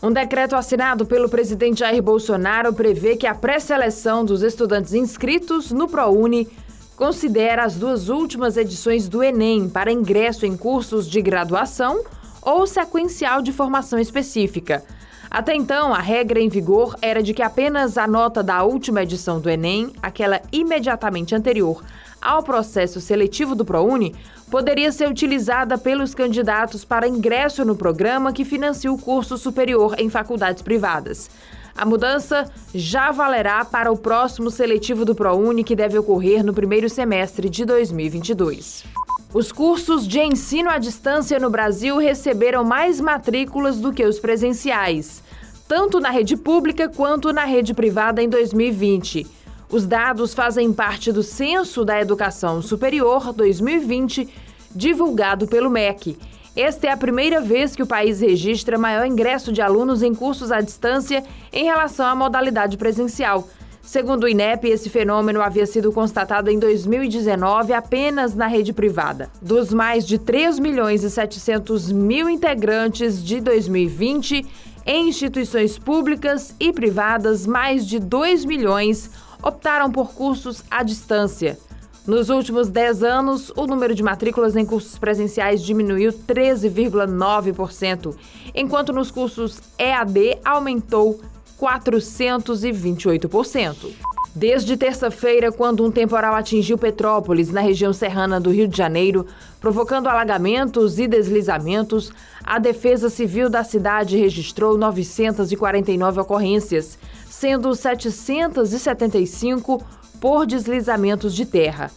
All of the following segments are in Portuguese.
Um decreto assinado pelo presidente Jair Bolsonaro prevê que a pré-seleção dos estudantes inscritos no ProUni considera as duas últimas edições do Enem para ingresso em cursos de graduação ou sequencial de formação específica. Até então, a regra em vigor era de que apenas a nota da última edição do Enem, aquela imediatamente anterior ao processo seletivo do ProUni, poderia ser utilizada pelos candidatos para ingresso no programa que financia o curso superior em faculdades privadas. A mudança já valerá para o próximo seletivo do ProUni, que deve ocorrer no primeiro semestre de 2022. Os cursos de ensino à distância no Brasil receberam mais matrículas do que os presenciais, tanto na rede pública quanto na rede privada em 2020. Os dados fazem parte do Censo da Educação Superior 2020, divulgado pelo MEC. Esta é a primeira vez que o país registra maior ingresso de alunos em cursos à distância em relação à modalidade presencial. Segundo o INEP, esse fenômeno havia sido constatado em 2019 apenas na rede privada. Dos mais de 3 milhões e 700 mil integrantes de 2020, em instituições públicas e privadas, mais de 2 milhões optaram por cursos à distância. Nos últimos 10 anos, o número de matrículas em cursos presenciais diminuiu 13,9%, enquanto nos cursos EAD aumentou 428%. Desde terça-feira, quando um temporal atingiu Petrópolis, na região serrana do Rio de Janeiro, provocando alagamentos e deslizamentos, a Defesa Civil da cidade registrou 949 ocorrências, sendo 775 por deslizamentos de terra.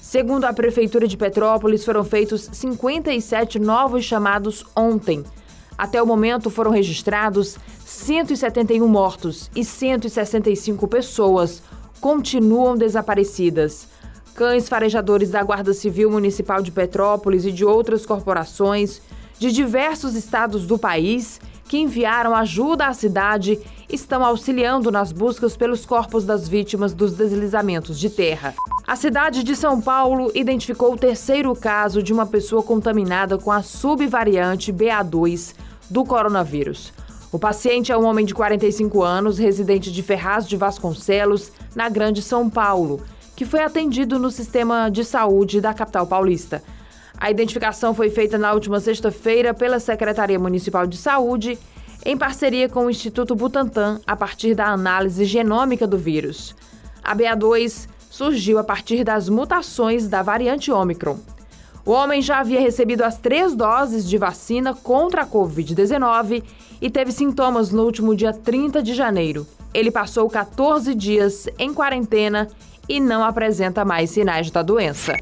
Segundo a Prefeitura de Petrópolis, foram feitos 57 novos chamados ontem. Até o momento foram registrados 171 mortos e 165 pessoas continuam desaparecidas. Cães farejadores da Guarda Civil Municipal de Petrópolis e de outras corporações de diversos estados do país que enviaram ajuda à cidade estão auxiliando nas buscas pelos corpos das vítimas dos deslizamentos de terra. A cidade de São Paulo identificou o terceiro caso de uma pessoa contaminada com a subvariante BA2 do coronavírus. O paciente é um homem de 45 anos, residente de Ferraz de Vasconcelos, na Grande São Paulo, que foi atendido no sistema de saúde da capital paulista. A identificação foi feita na última sexta-feira pela Secretaria Municipal de Saúde, em parceria com o Instituto Butantan, a partir da análise genômica do vírus. A BA2 surgiu a partir das mutações da variante Ômicron. O homem já havia recebido as três doses de vacina contra a Covid-19 e teve sintomas no último dia 30 de janeiro. Ele passou 14 dias em quarentena e não apresenta mais sinais da doença.